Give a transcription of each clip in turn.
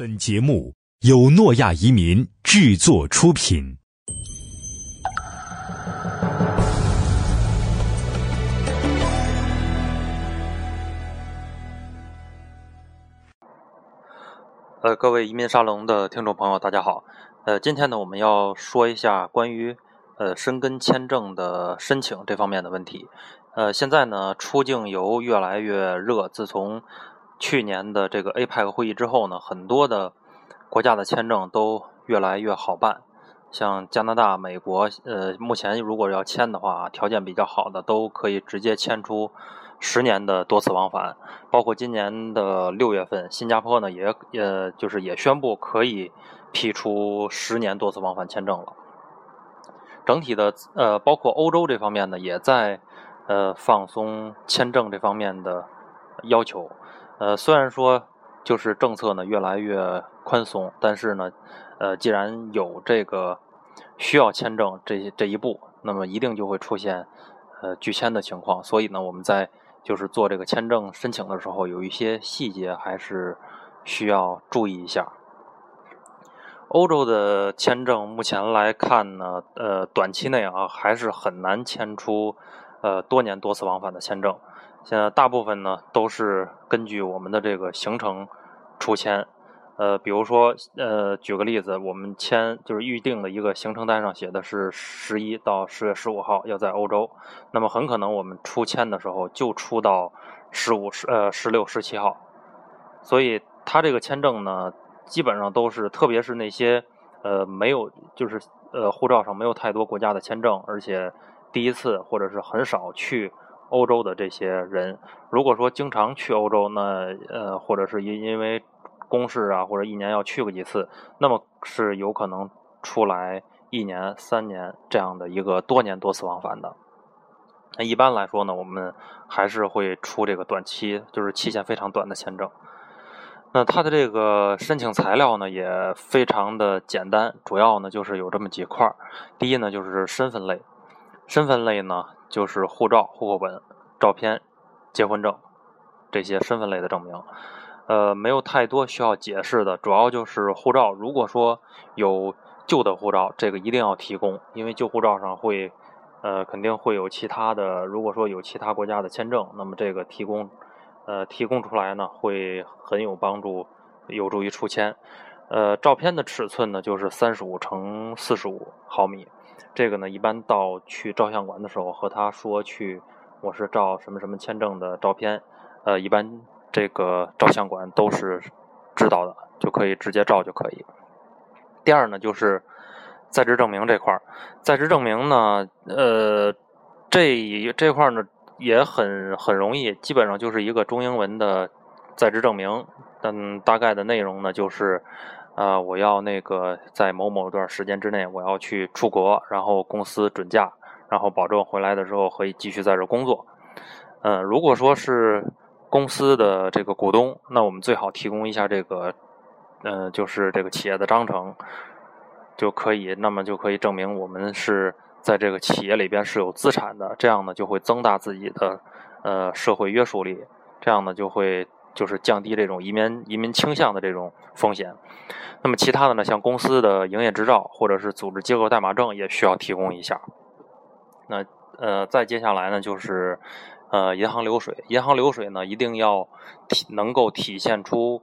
本节目由诺亚移民制作出品。呃，各位移民沙龙的听众朋友，大家好。呃，今天呢，我们要说一下关于呃申根签证的申请这方面的问题。呃，现在呢，出境游越来越热，自从去年的这个 APEC 会议之后呢，很多的国家的签证都越来越好办。像加拿大、美国，呃，目前如果要签的话，条件比较好的都可以直接签出十年的多次往返。包括今年的六月份，新加坡呢也呃就是也宣布可以批出十年多次往返签证了。整体的呃，包括欧洲这方面呢，也在呃放松签证这方面的要求。呃，虽然说就是政策呢越来越宽松，但是呢，呃，既然有这个需要签证这这一步，那么一定就会出现呃拒签的情况。所以呢，我们在就是做这个签证申请的时候，有一些细节还是需要注意一下。欧洲的签证目前来看呢，呃，短期内啊还是很难签出呃多年多次往返的签证。现在大部分呢都是根据我们的这个行程出签，呃，比如说，呃，举个例子，我们签就是预定的一个行程单上写的是十一到十月十五号要在欧洲，那么很可能我们出签的时候就出到十五、十呃十六、十七号，所以他这个签证呢，基本上都是，特别是那些呃没有就是呃护照上没有太多国家的签证，而且第一次或者是很少去。欧洲的这些人，如果说经常去欧洲，那呃，或者是因因为公事啊，或者一年要去个几次，那么是有可能出来一年、三年这样的一个多年多次往返的。那一般来说呢，我们还是会出这个短期，就是期限非常短的签证。那它的这个申请材料呢，也非常的简单，主要呢就是有这么几块儿。第一呢就是身份类，身份类呢。就是护照、户口本、照片、结婚证这些身份类的证明，呃，没有太多需要解释的，主要就是护照。如果说有旧的护照，这个一定要提供，因为旧护照上会，呃，肯定会有其他的。如果说有其他国家的签证，那么这个提供，呃，提供出来呢，会很有帮助，有助于出签。呃，照片的尺寸呢，就是三十五乘四十五毫米。这个呢，一般到去照相馆的时候，和他说去，我是照什么什么签证的照片，呃，一般这个照相馆都是知道的，就可以直接照就可以。第二呢，就是在职证明这块儿，在职证明呢，呃，这这块呢也很很容易，基本上就是一个中英文的在职证明，嗯，大概的内容呢就是。啊，我要那个在某某段时间之内，我要去出国，然后公司准假，然后保证回来的时候可以继续在这工作。嗯，如果说是公司的这个股东，那我们最好提供一下这个，嗯，就是这个企业的章程就可以，那么就可以证明我们是在这个企业里边是有资产的，这样呢就会增大自己的呃社会约束力，这样呢就会。就是降低这种移民移民倾向的这种风险。那么其他的呢，像公司的营业执照或者是组织机构代码证也需要提供一下。那呃，再接下来呢，就是呃银行流水。银行流水呢，一定要体能够体现出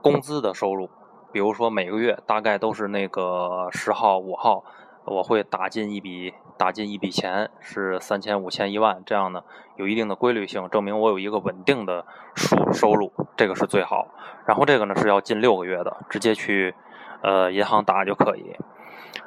工资的收入。比如说每个月大概都是那个十号、五号，我会打进一笔。打进一笔钱是三千、五千、一万，这样呢有一定的规律性，证明我有一个稳定的收收入，这个是最好。然后这个呢是要近六个月的，直接去呃银行打就可以。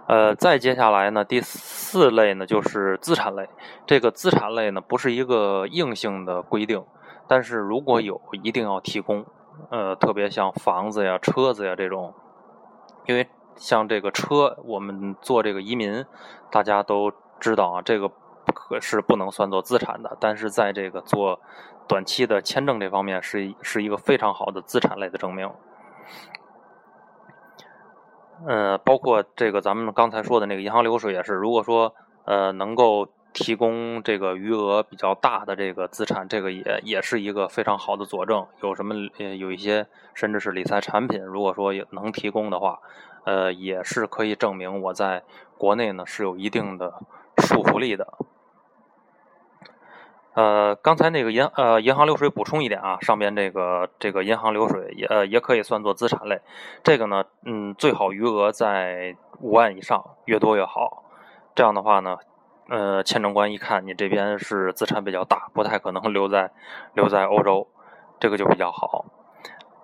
呃，再接下来呢，第四类呢就是资产类。这个资产类呢不是一个硬性的规定，但是如果有一定要提供。呃，特别像房子呀、车子呀这种，因为像这个车，我们做这个移民，大家都。知道啊，这个可是不能算作资产的，但是在这个做短期的签证这方面，是是一个非常好的资产类的证明。呃，包括这个咱们刚才说的那个银行流水也是，如果说呃能够提供这个余额比较大的这个资产，这个也也是一个非常好的佐证。有什么呃有一些甚至是理财产品，如果说能提供的话，呃，也是可以证明我在国内呢是有一定的束缚力的。呃，刚才那个银呃银行流水补充一点啊，上边这个这个银行流水也呃也可以算作资产类。这个呢，嗯，最好余额在五万以上，越多越好。这样的话呢，呃，签证官一看你这边是资产比较大，不太可能留在留在欧洲，这个就比较好。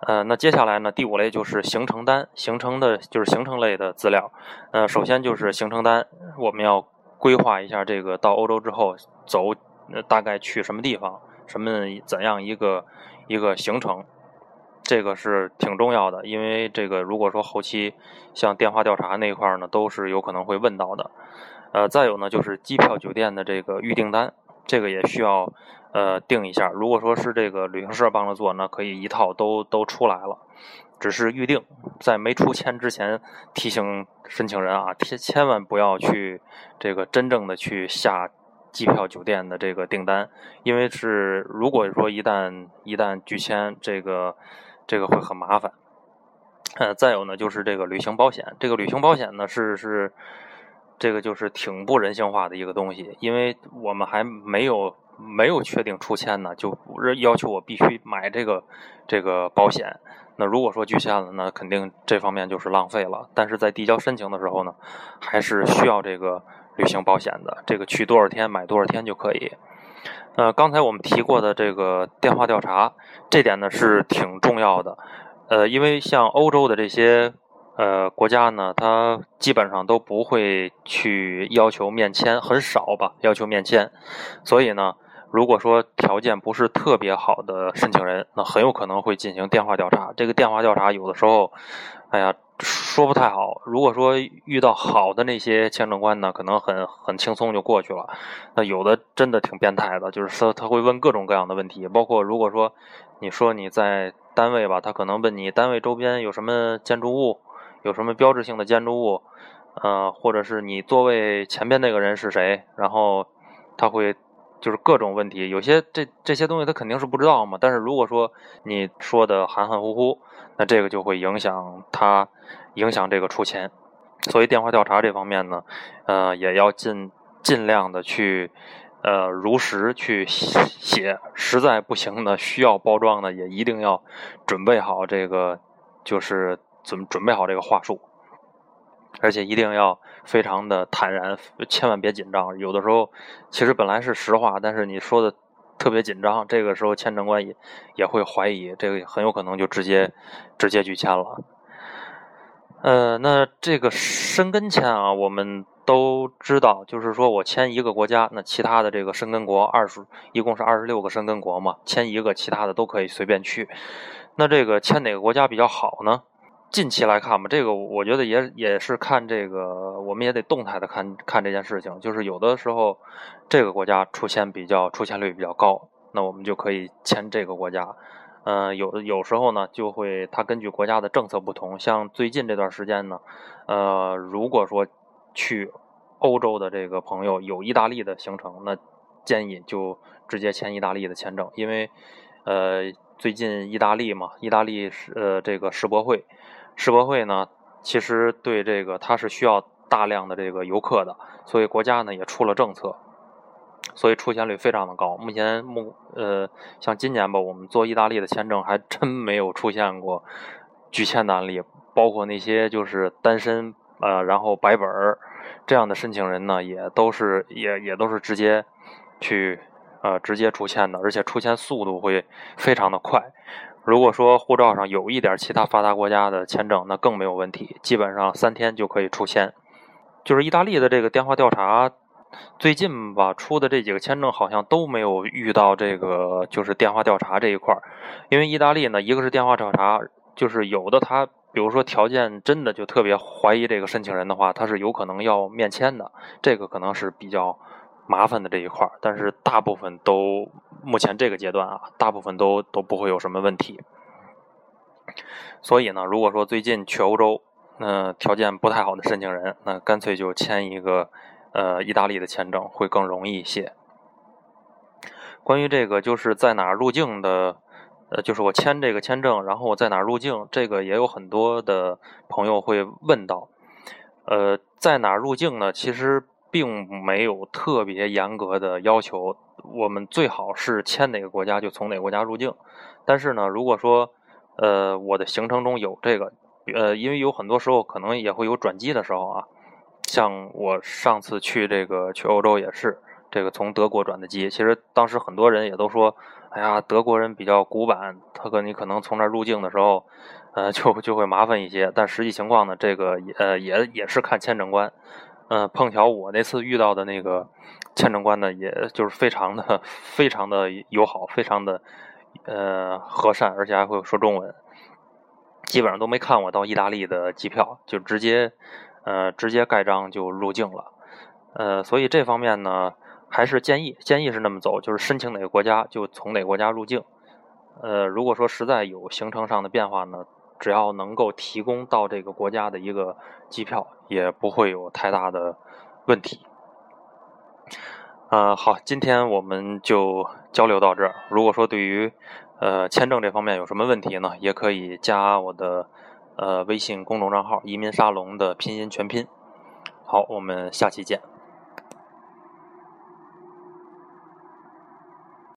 呃，那接下来呢，第五类就是行程单，行程的就是行程类的资料。呃，首先就是行程单，我们要规划一下这个到欧洲之后走。呃大概去什么地方，什么怎样一个一个行程，这个是挺重要的，因为这个如果说后期像电话调查那一块呢，都是有可能会问到的。呃，再有呢就是机票、酒店的这个预订单，这个也需要呃定一下。如果说是这个旅行社帮着做，那可以一套都都出来了，只是预定，在没出签之前提醒申请人啊，千千万不要去这个真正的去下。机票、酒店的这个订单，因为是如果说一旦一旦拒签，这个这个会很麻烦。呃，再有呢，就是这个旅行保险，这个旅行保险呢是是这个就是挺不人性化的一个东西，因为我们还没有没有确定出签呢，就要求我必须买这个这个保险。那如果说拒签了，那肯定这方面就是浪费了。但是在递交申请的时候呢，还是需要这个。旅行保险的这个去多少天买多少天就可以。呃，刚才我们提过的这个电话调查，这点呢是挺重要的。呃，因为像欧洲的这些呃国家呢，它基本上都不会去要求面签，很少吧要求面签。所以呢，如果说条件不是特别好的申请人，那很有可能会进行电话调查。这个电话调查有的时候，哎呀。说不太好。如果说遇到好的那些签证官呢，可能很很轻松就过去了。那有的真的挺变态的，就是说他会问各种各样的问题，包括如果说你说你在单位吧，他可能问你单位周边有什么建筑物，有什么标志性的建筑物，呃，或者是你座位前边那个人是谁，然后他会就是各种问题。有些这这些东西他肯定是不知道嘛，但是如果说你说的含含糊糊。那这个就会影响他，影响这个出钱，所以电话调查这方面呢，呃，也要尽尽量的去，呃，如实去写，实在不行呢，需要包装的也一定要准备好这个，就是准准备好这个话术，而且一定要非常的坦然，千万别紧张。有的时候其实本来是实话，但是你说的。特别紧张，这个时候签证官也也会怀疑，这个很有可能就直接直接拒签了。呃，那这个申根签啊，我们都知道，就是说我签一个国家，那其他的这个申根国二十一共是二十六个申根国嘛，签一个，其他的都可以随便去。那这个签哪个国家比较好呢？近期来看吧，这个我觉得也也是看这个，我们也得动态的看看这件事情。就是有的时候，这个国家出签比较出签率比较高，那我们就可以签这个国家。嗯，有有时候呢，就会它根据国家的政策不同。像最近这段时间呢，呃，如果说去欧洲的这个朋友有意大利的行程，那建议就直接签意大利的签证，因为呃，最近意大利嘛，意大利是呃这个世博会。世博会呢，其实对这个它是需要大量的这个游客的，所以国家呢也出了政策，所以出现率非常的高。目前目呃，像今年吧，我们做意大利的签证还真没有出现过拒签的案例，包括那些就是单身呃，然后白本儿这样的申请人呢，也都是也也都是直接去呃直接出签的，而且出签速度会非常的快。如果说护照上有一点其他发达国家的签证，那更没有问题，基本上三天就可以出签。就是意大利的这个电话调查，最近吧出的这几个签证好像都没有遇到这个就是电话调查这一块儿。因为意大利呢，一个是电话调查，就是有的他比如说条件真的就特别怀疑这个申请人的话，他是有可能要面签的，这个可能是比较。麻烦的这一块儿，但是大部分都目前这个阶段啊，大部分都都不会有什么问题。所以呢，如果说最近去欧洲，那条件不太好的申请人，那干脆就签一个呃意大利的签证会更容易一些。关于这个就是在哪入境的，呃，就是我签这个签证，然后我在哪入境，这个也有很多的朋友会问到。呃，在哪入境呢？其实并没有特别严格的要求，我们最好是签哪个国家就从哪个国家入境。但是呢，如果说呃我的行程中有这个，呃，因为有很多时候可能也会有转机的时候啊，像我上次去这个去欧洲也是。这个从德国转的机，其实当时很多人也都说，哎呀，德国人比较古板，他跟你可能从那入境的时候，呃，就就会麻烦一些。但实际情况呢，这个也呃也也是看签证官，嗯，碰巧我那次遇到的那个签证官呢，也就是非常的非常的友好，非常的呃和善，而且还会说中文，基本上都没看我到意大利的机票，就直接呃直接盖章就入境了，呃，所以这方面呢。还是建议，建议是那么走，就是申请哪个国家就从哪个国家入境。呃，如果说实在有行程上的变化呢，只要能够提供到这个国家的一个机票，也不会有太大的问题。呃，好，今天我们就交流到这儿。如果说对于呃签证这方面有什么问题呢，也可以加我的呃微信公众账号“移民沙龙”的拼音全拼。好，我们下期见。